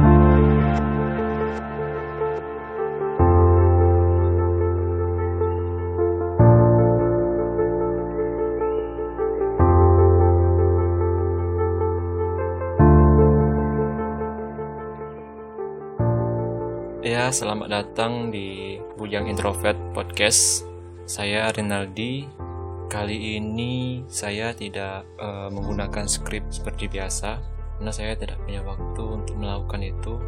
Ya, selamat datang di Bujang Introvert Podcast. Saya Rinaldi. Kali ini saya tidak uh, menggunakan skrip seperti biasa karena saya tidak punya waktu untuk melakukan itu.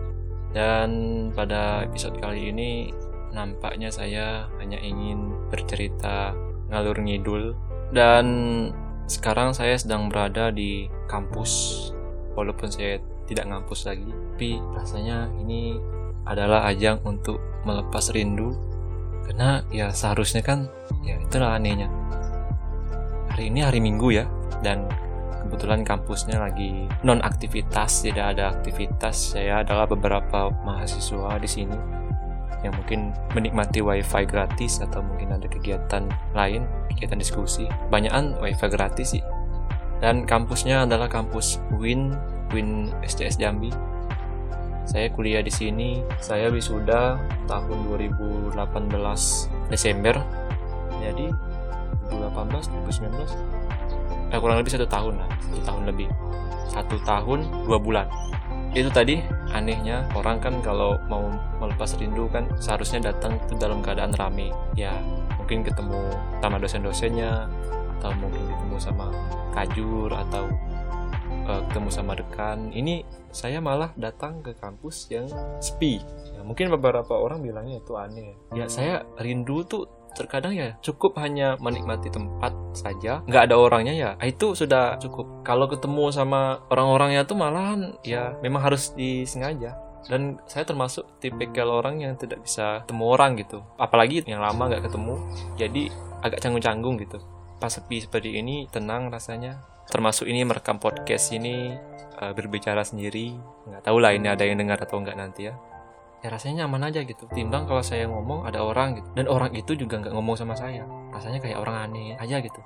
Dan pada episode kali ini nampaknya saya hanya ingin bercerita ngalur ngidul. Dan sekarang saya sedang berada di kampus walaupun saya tidak ngampus lagi. Tapi rasanya ini adalah ajang untuk melepas rindu. Karena ya seharusnya kan ya itulah anehnya. Hari ini hari minggu ya dan kebetulan kampusnya lagi non aktivitas tidak ada aktivitas saya adalah beberapa mahasiswa di sini yang mungkin menikmati wifi gratis atau mungkin ada kegiatan lain kegiatan diskusi banyakan wifi gratis sih dan kampusnya adalah kampus Win Win SCS Jambi saya kuliah di sini. Saya wisuda tahun 2018 Desember. Jadi 2018, 2019, eh, kurang lebih satu tahun lah, satu tahun lebih, satu tahun dua bulan. Itu tadi anehnya orang kan kalau mau melepas rindu kan seharusnya datang ke dalam keadaan rame. Ya mungkin ketemu sama dosen-dosennya atau mungkin ketemu sama kajur atau uh, ketemu sama rekan ini saya malah datang ke kampus yang sepi ya, mungkin beberapa orang bilangnya itu aneh ya saya rindu tuh terkadang ya cukup hanya menikmati tempat saja nggak ada orangnya ya. Ah, itu sudah cukup. Kalau ketemu sama orang-orangnya tuh malahan ya memang harus disengaja. Dan saya termasuk tipikal orang yang tidak bisa ketemu orang gitu. Apalagi yang lama nggak ketemu jadi agak canggung-canggung gitu. Pas sepi seperti ini tenang rasanya. Termasuk ini merekam podcast ini uh, berbicara sendiri. Nggak tahu lah ini ada yang dengar atau enggak nanti ya ya rasanya nyaman aja gitu. Timbang kalau saya ngomong ada orang gitu. Dan orang itu juga nggak ngomong sama saya. Rasanya kayak orang aneh aja gitu.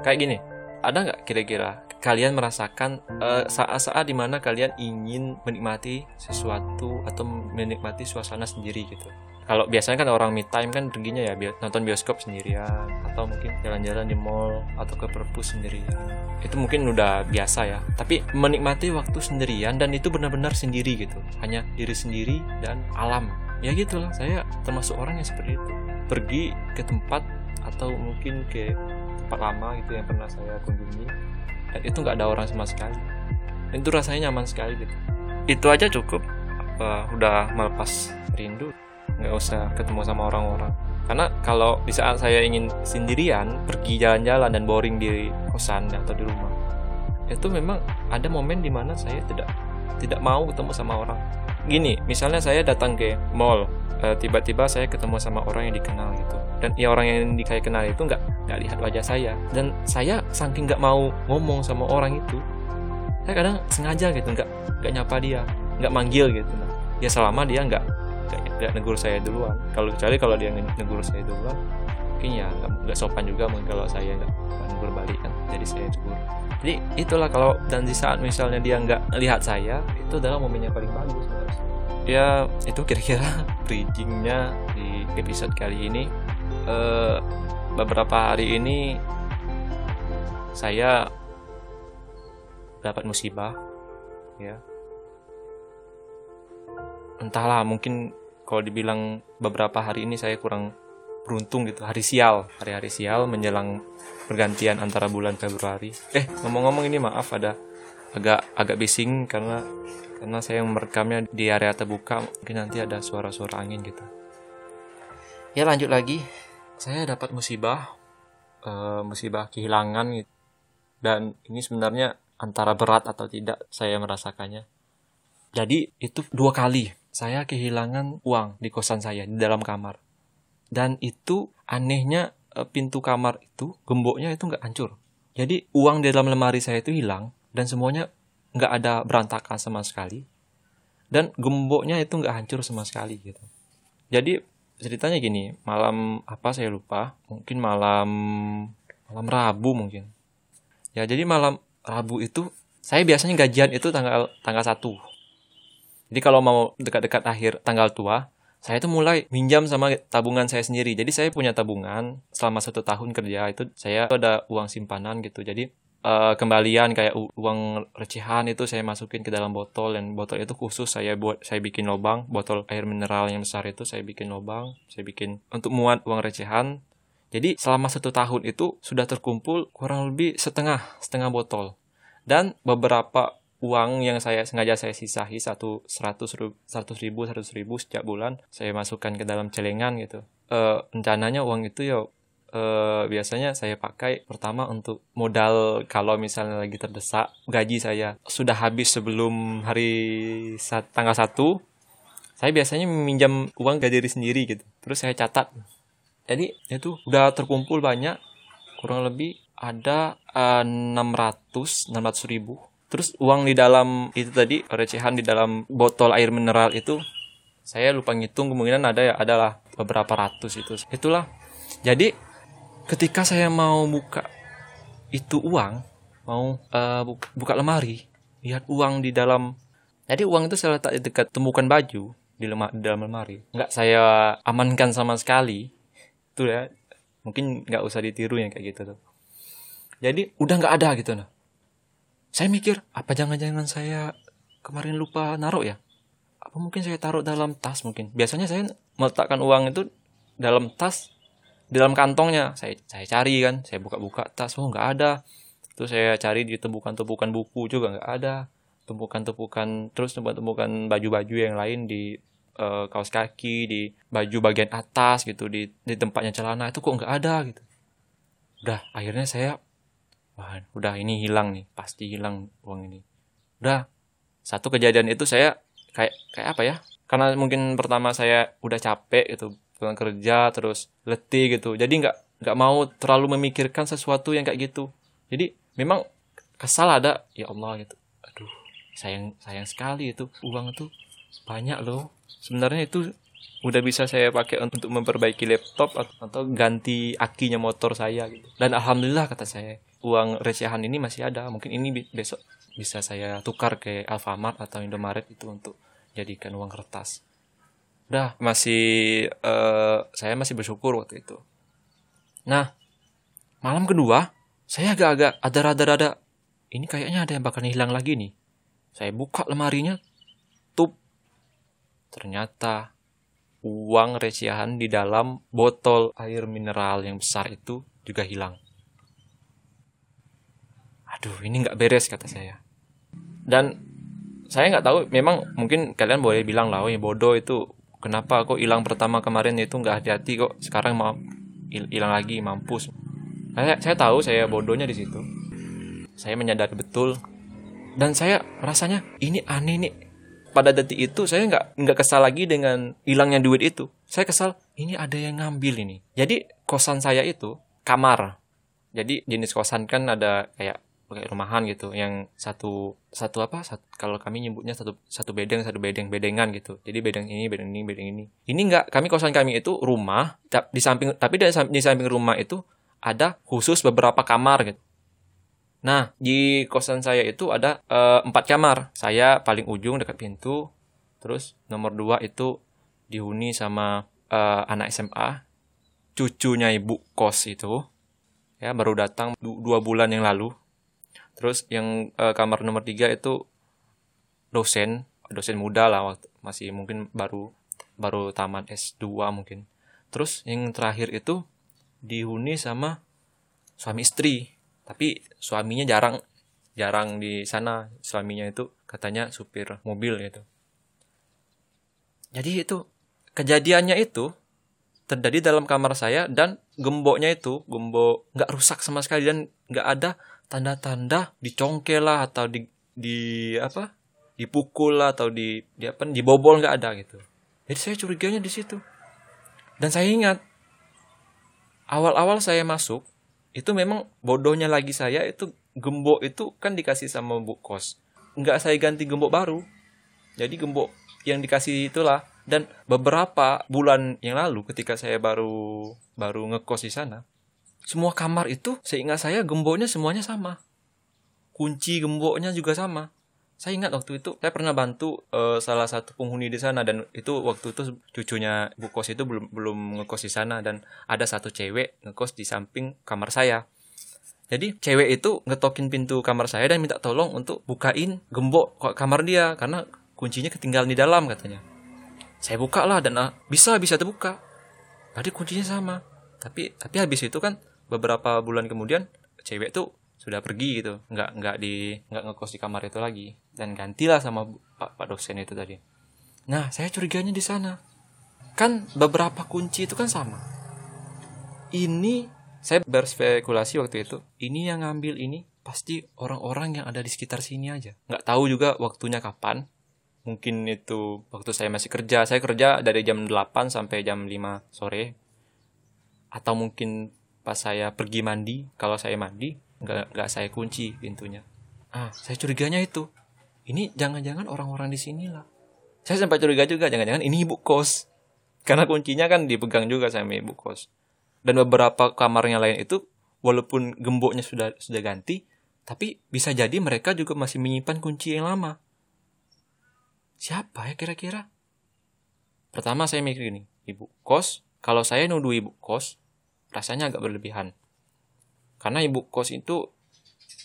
Kayak gini ada nggak kira-kira kalian merasakan uh, saat-saat di mana kalian ingin menikmati sesuatu atau menikmati suasana sendiri gitu? Kalau biasanya kan orang me time kan perginya ya nonton bioskop sendirian atau mungkin jalan-jalan di mall atau ke perpus sendirian itu mungkin udah biasa ya tapi menikmati waktu sendirian dan itu benar-benar sendiri gitu. Hanya diri sendiri dan alam. Ya gitulah saya termasuk orang yang seperti itu. Pergi ke tempat atau mungkin ke tempat lama gitu yang pernah saya kunjungi. Dan itu nggak ada orang sama sekali. Dan itu rasanya nyaman sekali gitu. Itu aja cukup. Uh, udah melepas rindu. Nggak usah ketemu sama orang-orang. Karena kalau di saat saya ingin sendirian pergi jalan-jalan dan boring di kosan atau di rumah itu memang ada momen di mana saya tidak tidak mau ketemu sama orang. Gini misalnya saya datang ke mall eh, tiba-tiba saya ketemu sama orang yang dikenal gitu dan ya orang yang saya kenal itu nggak nggak lihat wajah saya. Dan saya saking nggak mau ngomong sama orang itu saya kadang sengaja gitu nggak nggak nyapa dia nggak manggil gitu. Nah ya selama dia nggak nggak negur saya duluan. Kalau kecuali kalau dia negur saya duluan mungkin ya nggak sopan juga mungkin kalau saya nggak negur balik kan jadi saya negur jadi itulah kalau dan di saat misalnya dia nggak lihat saya itu adalah momen yang paling bagus ya itu kira-kira bridgingnya di episode kali ini uh, beberapa hari ini saya dapat musibah ya. Entahlah mungkin kalau dibilang beberapa hari ini saya kurang beruntung gitu. Hari sial hari-hari sial menjelang pergantian antara bulan Februari. Eh ngomong-ngomong ini maaf ada agak agak bising karena karena saya merekamnya di area terbuka. Mungkin nanti ada suara-suara angin gitu ya lanjut lagi saya dapat musibah uh, musibah kehilangan gitu. dan ini sebenarnya antara berat atau tidak saya merasakannya jadi itu dua kali saya kehilangan uang di kosan saya di dalam kamar. Dan itu anehnya eh, pintu kamar itu gemboknya itu nggak hancur. Jadi uang di dalam lemari saya itu hilang dan semuanya nggak ada berantakan sama sekali. Dan gemboknya itu nggak hancur sama sekali gitu. Jadi ceritanya gini, malam apa saya lupa, mungkin malam malam Rabu mungkin. Ya jadi malam Rabu itu saya biasanya gajian itu tanggal tanggal 1 Jadi kalau mau dekat-dekat akhir tanggal tua, saya itu mulai minjam sama tabungan saya sendiri. Jadi saya punya tabungan selama satu tahun kerja itu saya ada uang simpanan gitu. Jadi uh, kembalian kayak uang recehan itu saya masukin ke dalam botol dan botol itu khusus saya buat saya bikin lubang botol air mineral yang besar itu saya bikin lubang saya bikin untuk muat uang recehan jadi selama satu tahun itu sudah terkumpul kurang lebih setengah setengah botol dan beberapa uang yang saya sengaja saya sisahi satu seratus seratus ribu seratus ribu setiap bulan saya masukkan ke dalam celengan gitu. Uh, rencananya uang itu ya uh, biasanya saya pakai pertama untuk modal kalau misalnya lagi terdesak gaji saya. Sudah habis sebelum hari sat, tanggal 1 saya biasanya meminjam uang ke diri sendiri gitu. Terus saya catat. Jadi itu udah terkumpul banyak. Kurang lebih ada uh, 600 600 ribu. Terus uang di dalam itu tadi recehan di dalam botol air mineral itu saya lupa ngitung kemungkinan ada ya adalah beberapa ratus itu. Itulah. Jadi ketika saya mau buka itu uang mau uh, buka, lemari lihat uang di dalam jadi uang itu saya letak di dekat temukan baju di, di dalam lemari. Nggak saya amankan sama sekali. Itu ya mungkin nggak usah ditiru yang kayak gitu tuh. Jadi udah nggak ada gitu nah. Saya mikir apa jangan-jangan saya kemarin lupa naruh ya? Apa mungkin saya taruh dalam tas mungkin? Biasanya saya meletakkan uang itu dalam tas di dalam kantongnya. Saya saya cari kan saya buka-buka tas oh nggak ada. Terus saya cari di tumpukan-tumpukan buku juga nggak ada. Tumpukan-tumpukan terus tumpukan-tumpukan baju-baju yang lain di uh, kaos kaki di baju bagian atas gitu di di tempatnya celana itu kok nggak ada gitu. Udah akhirnya saya wah udah ini hilang nih pasti hilang uang ini. Udah satu kejadian itu saya kayak kayak apa ya? Karena mungkin pertama saya udah capek gitu pulang kerja terus letih gitu. Jadi nggak nggak mau terlalu memikirkan sesuatu yang kayak gitu. Jadi memang kesal ada ya Allah gitu. Aduh sayang sayang sekali itu uang itu banyak loh. Sebenarnya itu udah bisa saya pakai untuk memperbaiki laptop atau ganti akinya motor saya gitu. Dan alhamdulillah kata saya uang recehan ini masih ada. Mungkin ini besok bisa saya tukar ke Alfamart atau Indomaret itu untuk jadikan uang kertas udah masih uh, saya masih bersyukur waktu itu. Nah malam kedua saya agak-agak ada rada-rada ini kayaknya ada yang bakal hilang lagi nih. Saya buka lemarinya tup. Ternyata uang recehan di dalam botol air mineral yang besar itu juga hilang. Aduh ini nggak beres kata saya. Dan saya nggak tahu memang mungkin kalian boleh bilang lah oh ya bodoh itu kenapa kok hilang pertama kemarin itu nggak hati-hati kok? Sekarang mau hilang lagi mampus. Saya saya tahu saya bodohnya di situ. Saya menyadari betul. Dan saya rasanya ini aneh nih. Pada detik itu saya nggak nggak kesal lagi dengan hilangnya duit itu. Saya kesal ini ada yang ngambil ini. Jadi kosan saya itu kamar. Jadi jenis kosan kan ada kayak kayak rumahan gitu yang satu satu apa satu, kalau kami nyebutnya satu satu bedeng satu bedeng bedengan gitu. Jadi bedeng ini bedeng ini bedeng ini. Ini enggak kami kosan kami itu rumah di samping tapi di samping, di samping rumah itu ada khusus beberapa kamar gitu. Nah di kosan saya itu ada uh, empat kamar. Saya paling ujung dekat pintu terus nomor dua itu dihuni sama uh, anak SMA cucunya ibu kos itu. Ya baru datang dua bulan yang lalu Terus yang uh, kamar nomor tiga itu dosen, dosen muda lah waktu masih mungkin baru baru tamat S2 mungkin. Terus yang terakhir itu dihuni sama suami istri, tapi suaminya jarang jarang di sana. Suaminya itu katanya supir mobil gitu. Jadi itu kejadiannya itu terjadi dalam kamar saya dan gemboknya itu gembok nggak rusak sama sekali dan nggak ada tanda-tanda dicongkel lah atau di di apa? Dipukul lah atau di, di apa dibobol nggak ada gitu. Jadi saya curiganya di situ. Dan saya ingat awal-awal saya masuk itu memang bodohnya lagi saya itu gembok itu kan dikasih sama bu kos. Nggak saya ganti gembok baru. Jadi gembok yang dikasih itulah. Dan beberapa bulan yang lalu ketika saya baru baru ngekos di sana semua kamar itu seingat saya gemboknya semuanya sama. Kunci gemboknya juga sama. saya ingat waktu itu saya pernah bantu uh, salah satu penghuni di sana dan itu waktu itu cucunya bu kos itu belum belum ngekos di sana dan ada satu cewek ngekos di samping kamar saya jadi cewek itu ngetokin pintu kamar saya dan minta tolong untuk bukain gembok kamar dia karena kuncinya ketinggalan di dalam katanya saya buka lah dan uh, bisa bisa terbuka tadi kuncinya sama tapi tapi habis itu kan beberapa bulan kemudian cewek tuh sudah pergi gitu. Nggak nggak di nggak ngekos di kamar itu lagi. Dan gantilah sama pak pak dosen itu tadi. Nah saya curiganya di sana. Kan beberapa kunci itu kan sama. Ini saya berspekulasi waktu itu ini yang ngambil ini pasti orang-orang yang ada di sekitar sini aja. Nggak tahu juga waktunya kapan. Mungkin itu waktu saya masih kerja. Saya kerja dari jam 8 sampai jam 5 sore. Atau mungkin pas saya pergi mandi kalau saya mandi nggak nggak saya kunci pintunya. Ah saya curiganya itu. Ini jangan-jangan orang-orang di sini lah. Saya sempat curiga juga jangan-jangan ini ibu kos. Karena kuncinya kan dipegang juga sama ibu kos. Dan beberapa kamarnya lain itu walaupun gemboknya sudah sudah ganti tapi bisa jadi mereka juga masih menyimpan kunci yang lama. Siapa ya kira-kira? Pertama saya mikir gini ibu kos kalau saya nuduh ibu kos rasanya agak berlebihan karena ibu kos itu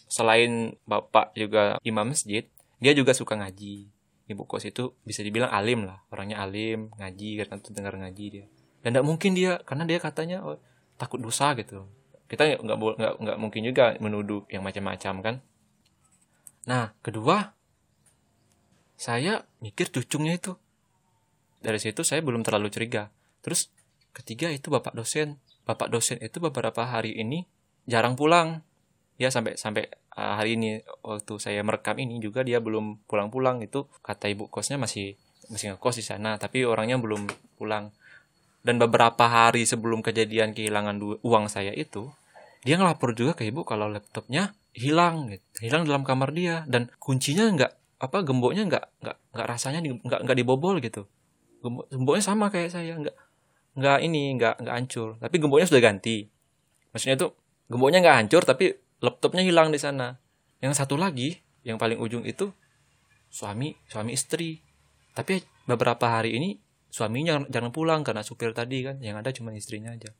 selain bapak juga imam masjid, dia juga suka ngaji. Ibu kos itu bisa dibilang alim lah, orangnya alim, ngaji karena tuh dengar ngaji dia. Dan tidak mungkin dia, karena dia katanya oh, takut dosa gitu. Kita nggak nggak nggak mungkin juga menuduh yang macam-macam kan. Nah, kedua, saya mikir cucungnya itu. Dari situ saya belum terlalu curiga. Terus ketiga itu bapak dosen. Bapak dosen itu beberapa hari ini jarang pulang. Ya sampai sampai uh, hari ini waktu saya merekam ini juga dia belum pulang-pulang itu kata ibu kosnya masih masih ngekos di sana tapi orangnya belum pulang. Dan beberapa hari sebelum kejadian kehilangan uang saya itu dia ngelapor juga ke ibu kalau laptopnya hilang gitu. hilang dalam kamar dia. Dan kuncinya nggak apa gemboknya nggak nggak nggak rasanya nggak nggak dibobol gitu. Gembok, gemboknya sama kayak saya nggak nggak ini nggak nggak hancur. Tapi gemboknya sudah ganti. Maksudnya itu gemboknya nggak hancur tapi laptopnya hilang di sana. Yang satu lagi yang paling ujung itu suami suami istri. Tapi beberapa hari ini suaminya jangan pulang karena supir tadi kan. Yang ada cuma istrinya aja.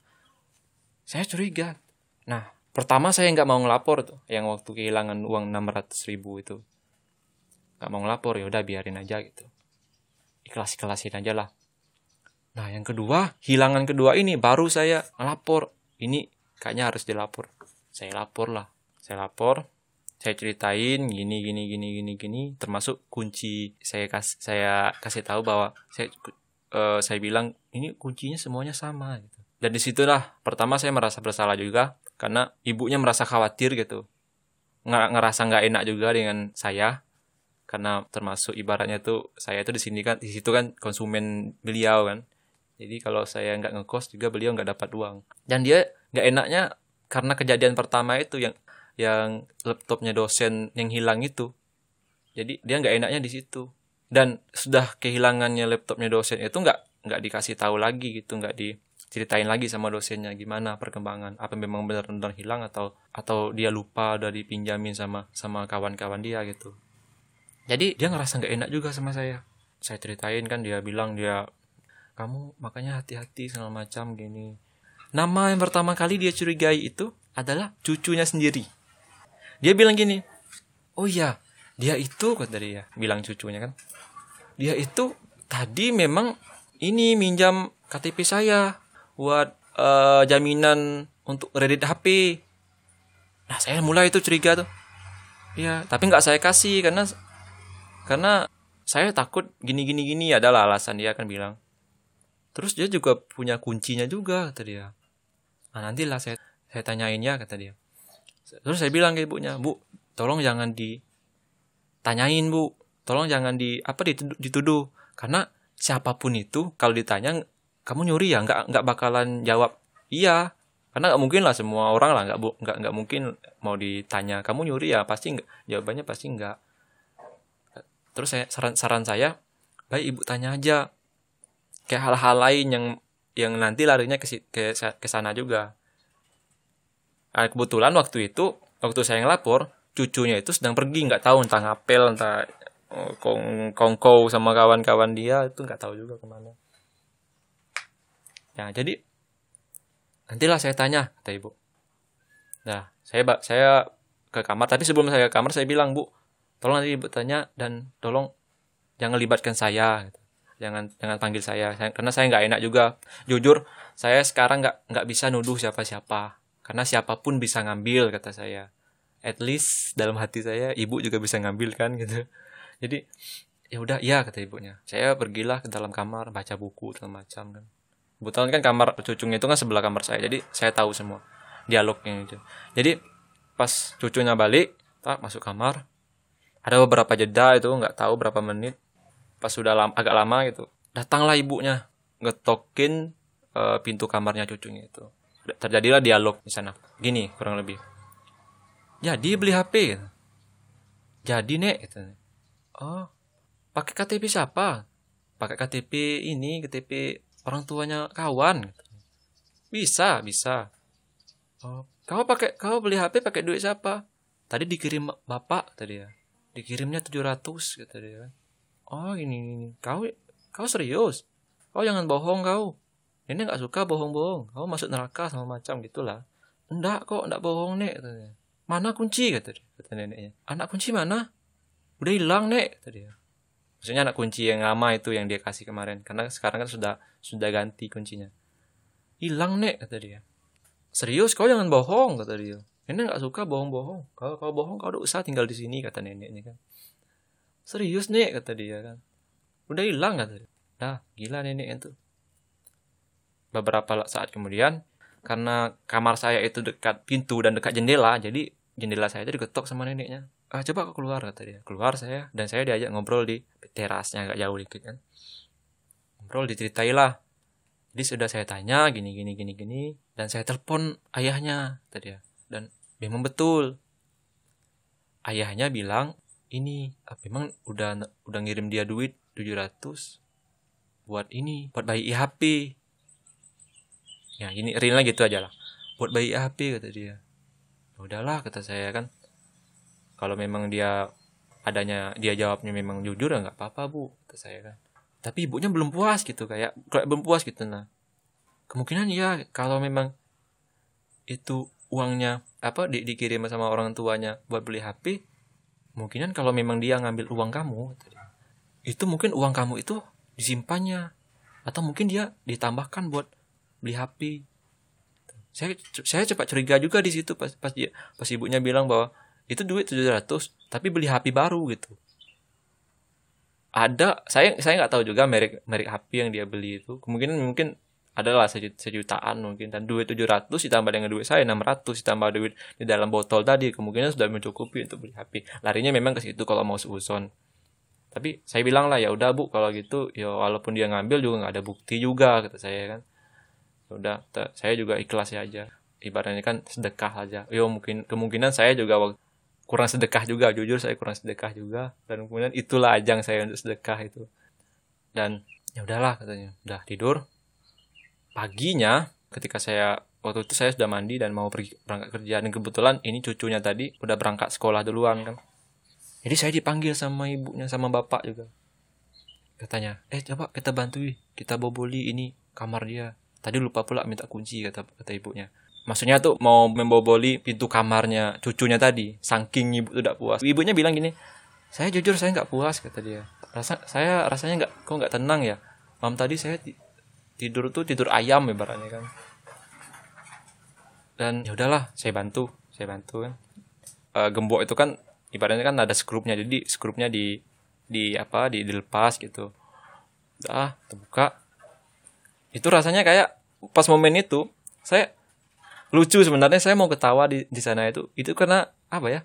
Saya curiga. Nah pertama saya nggak mau ngelapor tuh yang waktu kehilangan uang 600 ribu itu. Nggak mau ngelapor ya udah biarin aja gitu. Ikhlas ikhlasin aja lah nah yang kedua hilangan kedua ini baru saya ngelapor ini kayaknya harus dilapor. Saya lapor lah. Saya lapor saya ceritain gini gini gini gini gini. Termasuk kunci saya kas saya kasih tahu bahwa saya uh, saya bilang ini kuncinya semuanya sama gitu. Dan di situlah pertama saya merasa bersalah juga karena ibunya merasa khawatir gitu. Nggak ngerasa nggak enak juga dengan saya. Karena termasuk ibaratnya tuh saya itu di sini kan di situ kan konsumen beliau kan jadi kalau saya nggak ngekos juga beliau nggak dapat uang. Dan dia nggak enaknya karena kejadian pertama itu yang yang laptopnya dosen yang hilang itu. Jadi dia nggak enaknya di situ. Dan sudah kehilangannya laptopnya dosen itu nggak nggak dikasih tahu lagi gitu nggak diceritain lagi sama dosennya gimana perkembangan apa memang benar-benar hilang atau atau dia lupa udah dipinjamin sama sama kawan-kawan dia gitu. Jadi dia ngerasa nggak enak juga sama saya. Saya ceritain kan dia bilang dia kamu makanya hati-hati segala macam gini Nama yang pertama kali dia curigai itu adalah cucunya sendiri. Dia bilang gini, oh iya, dia itu kata dia, bilang cucunya kan. Dia itu tadi memang ini minjam KTP saya buat uh, jaminan untuk kredit HP. Nah saya mulai itu curiga tuh. Ya, tapi nggak saya kasih karena karena saya takut gini gini gini adalah alasan dia kan bilang. Terus dia juga punya kuncinya juga kata dia. Nah, nantilah saya saya tanyain ya kata dia. Terus saya bilang ke ibunya, "Bu, tolong jangan ditanyain, Bu. Tolong jangan di apa dituduh, dituduh. karena siapa pun itu kalau ditanya kamu nyuri ya nggak nggak bakalan jawab iya karena nggak mungkin lah semua orang lah nggak nggak nggak mungkin mau ditanya kamu nyuri ya pasti nggak jawabannya pasti nggak terus saya saran saran saya baik ibu tanya aja kayak hal-hal lain yang yang nanti larinya ke ke ke sana juga. Nah, kebetulan waktu itu waktu saya ngelapor cucunya itu sedang pergi nggak tahu entah ngapel entah oh, kong kongko sama kawan-kawan dia itu nggak tahu juga ke mana ya jadi nantilah saya tanya kata ibu nah saya saya ke kamar tapi sebelum saya ke kamar saya bilang bu tolong nanti ibu tanya dan tolong jangan libatkan saya gitu. Jangan jangan panggil saya, karena saya nggak enak juga. Jujur saya sekarang nggak nggak bisa nuduh siapa siapa karena siapa pun bisa ngambil kata saya. At least dalam hati saya ibu juga bisa ngambil kan gitu. Jadi ya udah iya kata ibunya. Saya pergilah ke dalam kamar baca buku segala macam kan. Kebetulan kan kamar cucunya itu kan sebelah kamar saya jadi saya tahu semua dialognya itu. Jadi pas cucunya balik tak masuk kamar. Ada beberapa jeda itu nggak tahu berapa menit pas sudah lama, agak lama gitu datanglah ibunya ngetokin uh, pintu kamarnya cucunya itu. Terjadilah dialog di sana. Gini kurang lebih. Jadi beli HP jadi nek gitu. oh pakai KTP siapa? Pakai KTP ini KTP orang tuanya kawan gitu. bisa bisa. Oh kau pakai kau beli HP pakai duit siapa? Tadi dikirim bapak tadi ya. Dikirimnya 700 kata dia oh ini ini kau kau serius? Kau jangan bohong kau. Ini nggak suka bohong-bohong. Kau masuk neraka sama macam gitulah. Enggak kok enggak bohong nek katanya mana kunci kata dia kata neneknya. Anak kunci mana? Udah hilang nek kata dia. Maksudnya anak kunci yang lama itu yang dia kasih kemarin. Karena sekarang kan sudah sudah ganti kuncinya. Hilang nek kata dia. Serius kau jangan bohong kata dia. Nenek nggak suka bohong-bohong. Kalau kau bohong kau udah usah tinggal di sini kata neneknya kan serius nek? Kata dia kan. Udah hilang kata dia. Nah gila nenek itu beberapa saat kemudian karena kamar saya itu dekat pintu dan dekat jendela jadi jendela saya itu diketok sama neneknya. Ah coba kau keluar kata dia. Keluar saya. Dan saya diajak ngobrol di terasnya agak jauh dikit kan. Ngobrol diceritailah jadi sudah saya tanya gini gini gini gini dan saya telepon ayahnya tadi ya dan memang betul. Ayahnya bilang ini ah, memang udah udah ngirim dia duit 700 buat ini buat bayi IHP ya ini Rina gitu aja lah. Buat bayi IHP kata dia. Ya udahlah kata saya kan. Kalau memang dia adanya dia jawabnya memang jujur ya nggak apa-apa bu kata saya kan. Tapi ibunya belum puas gitu kayak kayak belum puas gitu nah. Kemungkinan ya kalau memang itu uangnya apa di, dikirim sama orang tuanya buat beli HP mungkinan kalau memang dia ngambil uang kamu itu mungkin uang kamu itu disimpannya. Atau mungkin dia ditambahkan buat beli HP saya saya cepat curiga juga di situ pas pas dia pas ibunya bilang bahwa itu duit 700 tapi beli HP baru gitu. Ada saya saya nggak tahu juga merek merek HP yang dia beli itu. Kemungkinan mungkin adalah sejutaan mungkin. Dan duit 700 ditambah dengan duit saya 600 ditambah duit di dalam botol tadi kemungkinan sudah mencukupi untuk beli HP larinya memang ke situ kalau mau seuzon tapi saya bilang lah ya udah bu kalau gitu ya walaupun dia ngambil juga nggak ada bukti juga kata saya kan. Ya udah saya juga ikhlas ya aja. Ibaratnya kan sedekah aja. Yo mungkin kemungkinan saya juga kurang sedekah juga jujur saya kurang sedekah juga. Dan kemudian itulah ajang saya untuk sedekah itu. Dan ya udahlah katanya. Udah tidur paginya ketika saya waktu itu saya sudah mandi dan mau pergi berangkat kerja dan kebetulan ini cucunya tadi udah berangkat sekolah duluan kan. Jadi saya dipanggil sama ibunya sama bapak juga. Katanya eh coba kita bantu kita boboli ini kamar dia. Tadi lupa pula minta kunci kata kata ibunya. Maksudnya tuh mau memboboli pintu kamarnya cucunya tadi saking ibu tidak puas. Ibunya bilang gini saya jujur saya nggak puas kata dia. Rasa saya rasanya nggak kok nggak tenang ya? Malam tadi saya tidur tuh tidur ayam ibaratnya kan. Dan ya udahlah saya bantu saya bantu kan. E, gembok itu kan ibaratnya kan ada skrupnya jadi skrupnya di di apa di dilepas gitu. Ah terbuka. Itu rasanya kayak pas momen itu saya lucu sebenarnya saya mau ketawa di di sana itu. Itu karena apa ya?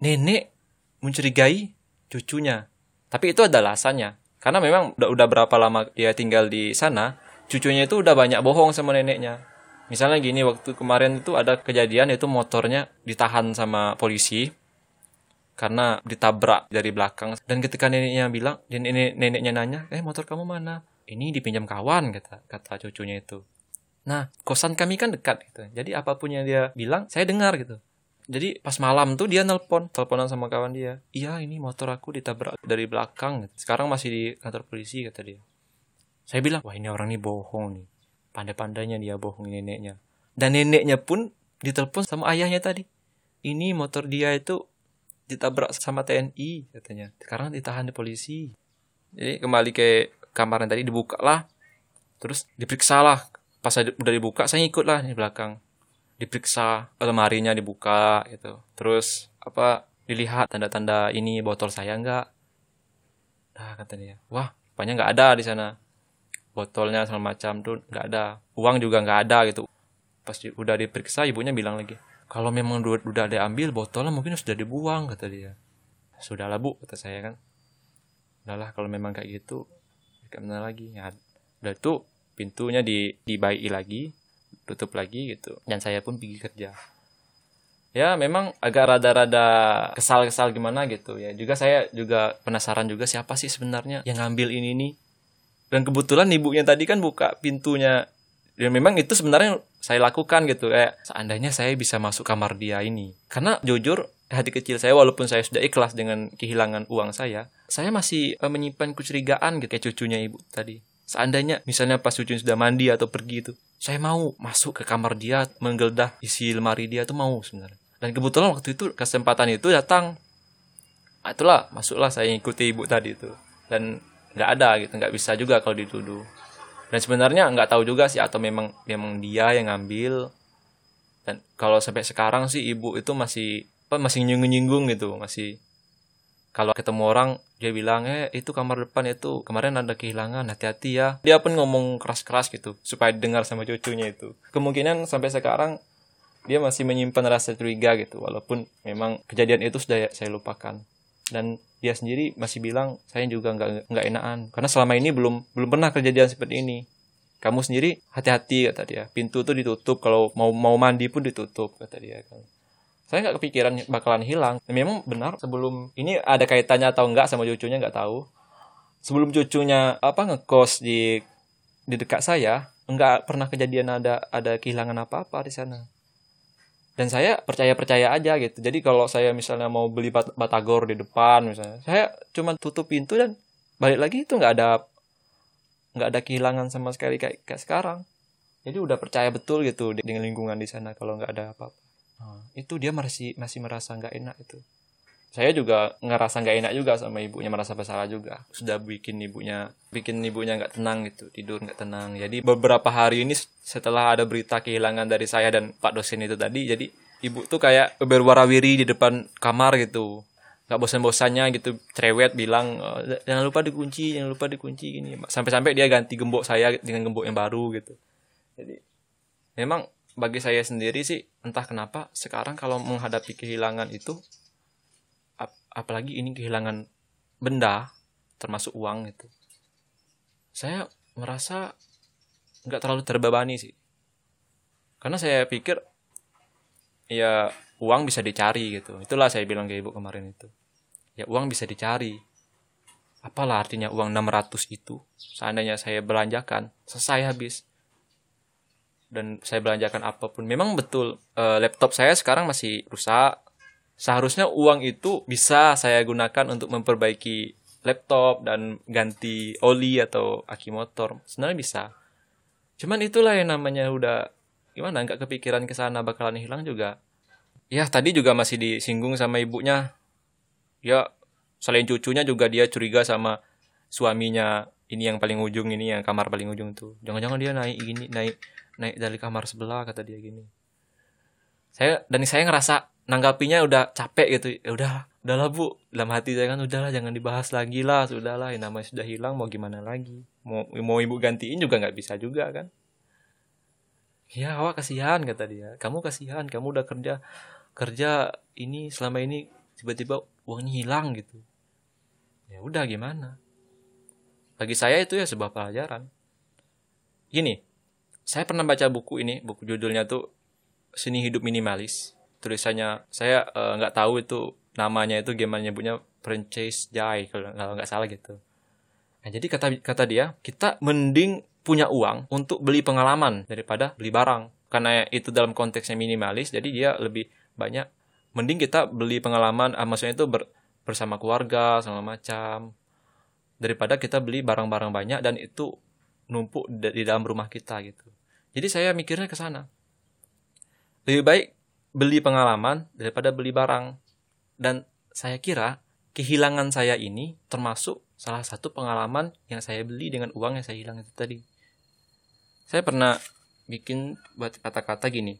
Nenek mencurigai cucunya. Tapi itu ada alasannya karena memang udah, udah berapa lama dia tinggal di sana, cucunya itu udah banyak bohong sama neneknya. Misalnya gini, waktu kemarin itu ada kejadian itu motornya ditahan sama polisi karena ditabrak dari belakang. Dan ketika neneknya bilang, nenek, neneknya nanya, eh motor kamu mana? Ini dipinjam kawan kata kata cucunya itu. Nah, kosan kami kan dekat gitu. Jadi apa pun yang dia bilang, saya dengar gitu. Jadi pas malam tuh dia nelpon teleponan sama kawan dia. Iya ini motor aku ditabrak dari belakang. Sekarang masih di kantor polisi kata dia. Saya bilang wah ini orang ini bohong nih. Pandai-pandainya dia bohong neneknya. Dan neneknya pun ditelepon sama ayahnya tadi. Ini motor dia itu ditabrak sama TNI katanya. Sekarang ditahan di polisi. Jadi kembali ke kamar yang tadi dibuka lah. Terus diperiksa lah pas udah dibuka saya ikut lah di belakang diperiksa lemarinya dibuka gitu. Terus apa dilihat tanda-tanda ini botol saya enggak nah kata dia. Wah rupanya nggak ada di sana. Botolnya segala macam tuh nggak ada. Uang juga nggak ada gitu. Pas udah diperiksa ibunya bilang lagi kalau memang udah, udah ada ambil botolnya mungkin sudah dibuang kata dia. Sudahlah bu kata saya kan. Udahlah kalau memang kayak gitu ke mana lagi? Ya udah tuh pintunya di dibaiki lagi tutup lagi gitu. Dan saya pun pergi kerja. Ya memang agak rada-rada kesal-kesal gimana gitu ya. Juga saya juga penasaran juga siapa sih sebenarnya yang ngambil ini nih. Dan kebetulan ibunya tadi kan buka pintunya. Dan memang itu sebenarnya saya lakukan gitu. Kayak seandainya saya bisa masuk kamar dia ini. Karena jujur hati kecil saya walaupun saya sudah ikhlas dengan kehilangan uang saya saya masih eh, menyimpan kecurigaan gitu kayak cucunya ibu tadi Seandainya misalnya pas cucu sudah mandi atau pergi itu, saya mau masuk ke kamar dia, menggeledah isi lemari dia itu mau sebenarnya. Dan kebetulan waktu itu kesempatan itu datang. Nah, itulah masuklah saya ikuti ibu tadi itu. Dan nggak ada gitu, nggak bisa juga kalau dituduh. Dan sebenarnya nggak tahu juga sih atau memang memang dia yang ngambil. Dan kalau sampai sekarang sih ibu itu masih apa masih nyinggung-nyinggung gitu, masih kalau ketemu orang dia bilang eh itu kamar depan itu kemarin ada kehilangan hati-hati ya. Dia pun ngomong keras-keras gitu supaya dengar sama cucunya itu. Kemungkinan sampai sekarang dia masih menyimpan rasa curiga gitu walaupun memang kejadian itu sudah saya lupakan. Dan dia sendiri masih bilang saya juga nggak nggak enakan karena selama ini belum belum pernah kejadian seperti ini. Kamu sendiri hati-hati kata dia. Pintu tuh ditutup kalau mau mau mandi pun ditutup kata dia kan saya nggak kepikiran bakalan hilang. Memang benar sebelum ini ada kaitannya atau enggak sama cucunya nggak tahu. Sebelum cucunya apa ngekos di di dekat saya, nggak pernah kejadian ada ada kehilangan apa-apa di sana. Dan saya percaya-percaya aja gitu. Jadi kalau saya misalnya mau beli bat batagor di depan misalnya, saya cuma tutup pintu dan balik lagi itu nggak ada nggak ada kehilangan sama sekali kayak, kayak sekarang. Jadi udah percaya betul gitu dengan lingkungan di sana kalau nggak ada apa-apa. Nah, itu dia masih masih merasa nggak enak itu. Saya juga ngerasa nggak enak juga sama ibunya merasa bersalah juga. Sudah bikin ibunya bikin ibunya nggak tenang gitu tidur nggak tenang. Jadi beberapa hari ini setelah ada berita kehilangan dari saya dan pak dosen itu tadi jadi ibu tuh kayak berwarawiri di depan kamar gitu. Nggak bosan-bosannya gitu cerewet bilang oh, jangan lupa dikunci jangan lupa dikunci gini. Sampai-sampai dia ganti gembok saya dengan gembok yang baru gitu. Jadi memang bagi saya sendiri sih entah kenapa sekarang kalau menghadapi kehilangan itu ap apalagi ini kehilangan benda termasuk uang itu saya merasa nggak terlalu terbebani sih. Karena saya pikir ya uang bisa dicari gitu. Itulah saya bilang ke ibu kemarin itu. Ya uang bisa dicari. Apalah artinya uang 600 itu? Seandainya saya belanjakan selesai habis dan saya belanjakan apa pun. Memang betul uh, laptop saya sekarang masih rusak. Seharusnya uang itu bisa saya gunakan untuk memperbaiki laptop dan ganti oli atau aki motor. Sebenarnya bisa. Cuman itulah yang namanya udah gimana nggak kepikiran ke sana bakalan hilang juga. Ya tadi juga masih disinggung sama ibunya. Ya selain cucunya juga dia curiga sama suaminya ini yang paling ujung ini yang kamar paling ujung tuh. Jangan-jangan dia naik gini naik naik dari kamar sebelah kata dia gini. Saya dan saya ngerasa nanggapinya udah capek gitu. Ya udah udahlah bu. Dalam hati saya kan udahlah jangan dibahas lagi lah sudahlah yang namanya sudah hilang mau gimana lagi? Mau mau ibu gantiin juga nggak bisa juga kan? Ya awak kasihan kata dia. Kamu kasihan kamu udah kerja kerja ini selama ini tiba-tiba uangnya hilang gitu. Ya udah gimana? Bagi saya itu ya sebuah pelajaran. Gini saya pernah baca buku ini, buku judulnya tuh Seni Hidup Minimalis. Tulisannya saya eh, nggak uh, tahu itu namanya itu gimana nyebutnya Frances Jai kalau nggak salah gitu. Nah, jadi kata kata dia, kita mending punya uang untuk beli pengalaman daripada beli barang. Karena itu dalam konteksnya minimalis, jadi dia lebih banyak mending kita beli pengalaman ah, maksudnya itu ber, bersama keluarga sama macam daripada kita beli barang-barang banyak dan itu numpuk di dalam rumah kita gitu. Jadi saya mikirnya ke sana. Lebih baik beli pengalaman daripada beli barang. Dan saya kira kehilangan saya ini termasuk salah satu pengalaman yang saya beli dengan uang yang saya hilang itu tadi. Saya pernah bikin buat kata-kata gini.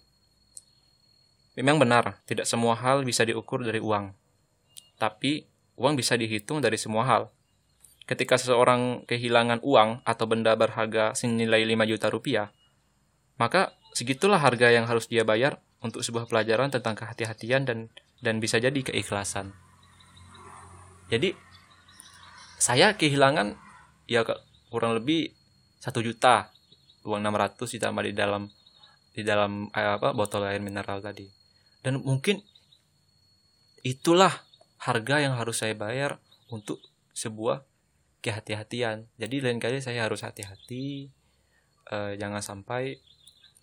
Memang benar, tidak semua hal bisa diukur dari uang. Tapi, uang bisa dihitung dari semua hal. Ketika seseorang kehilangan uang atau benda berharga senilai 5 juta rupiah, maka segitulah harga yang harus dia bayar untuk sebuah pelajaran tentang kehati-hatian dan dan bisa jadi keikhlasan. Jadi, saya kehilangan ya kurang lebih satu juta uang 600 ditambah di dalam di dalam eh, apa botol air mineral tadi dan mungkin itulah harga yang harus saya bayar untuk sebuah kehati-hatian. Jadi lain kali saya harus hati-hati uh, jangan sampai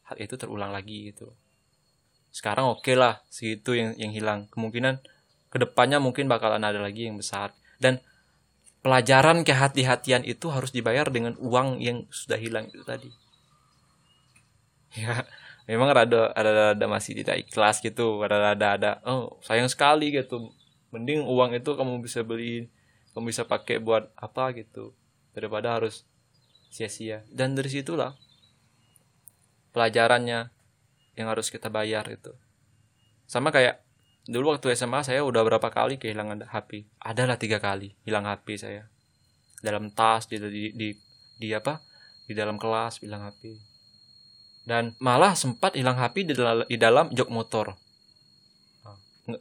hal itu terulang lagi gitu. Sekarang oke okay lah segitu yang yang hilang. Kemungkinan ke depannya mungkin bakalan ada lagi yang besar. Dan pelajaran kehati-hatian itu harus dibayar dengan uang yang sudah hilang itu tadi. Ya memang rada ada ada masih tidak ikhlas gitu. Rada ada ada oh sayang sekali gitu. Mending uang itu kamu bisa beli kamu bisa pakai buat apa gitu? Daripada harus sia-sia. Dan dari situlah pelajarannya yang harus kita bayar itu sama kayak dulu waktu SMA saya udah berapa kali kehilangan HP adalah tiga kali hilang HP saya. Dalam tas di di di, di apa? Di dalam kelas bilang HP dan malah sempat hilang HP di dalam, di dalam jok motor.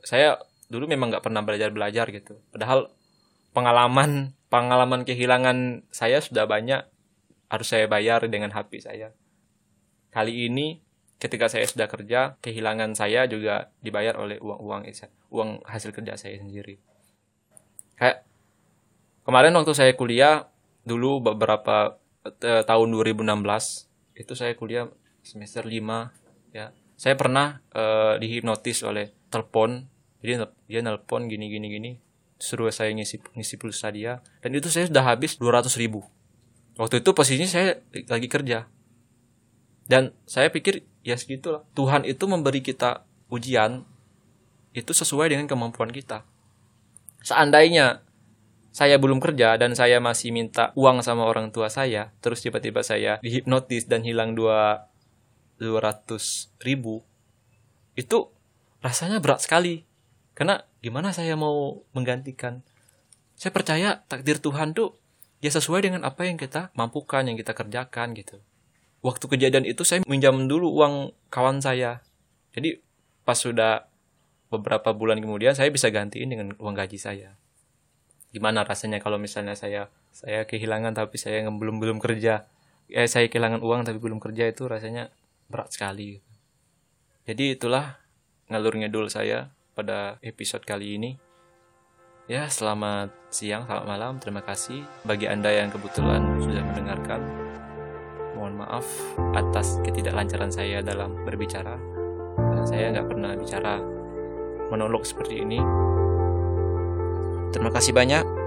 Saya dulu memang nggak pernah belajar belajar gitu. Padahal pengalaman pengalaman kehilangan saya sudah banyak harus saya bayar dengan HP saya. Kali ini ketika saya sudah kerja, kehilangan saya juga dibayar oleh uang-uang uang hasil kerja saya sendiri. Kayak kemarin waktu saya kuliah dulu beberapa eh, tahun 2016 itu saya kuliah semester 5 ya saya pernah uh, dihipnotis oleh telepon jadi dia nelpon gini gini gini suruh saya ngisi ngisi pulsa dia. Dan itu saya sudah habis 200 ribu. Waktu itu posisinya saya lagi kerja. Dan saya pikir ya segitulah. Tuhan itu memberi kita ujian itu sesuai dengan kemampuan kita. Seandainya saya belum kerja dan saya masih minta uang sama orang tua saya terus tiba-tiba saya dihipnotis dan hilang dua 200 ribu itu rasanya berat sekali karena gimana saya mau menggantikan? Saya percaya takdir Tuhan tuh ya sesuai dengan apa yang kita mampukan yang kita kerjakan gitu. Waktu kejadian itu saya minjam dulu uang kawan saya. Jadi pas sudah beberapa bulan kemudian saya bisa gantiin dengan uang gaji saya. Gimana rasanya kalau misalnya saya saya kehilangan tapi saya belum belum kerja? Eh saya kehilangan uang tapi belum kerja itu rasanya berat sekali. Jadi itulah ngalur ngedul saya pada episode kali ini. Ya, selamat siang, selamat malam. Terima kasih bagi Anda yang kebetulan sudah mendengarkan. Mohon maaf atas ketidaklancaran saya dalam berbicara. Saya nggak pernah bicara monolog seperti ini. Terima kasih banyak.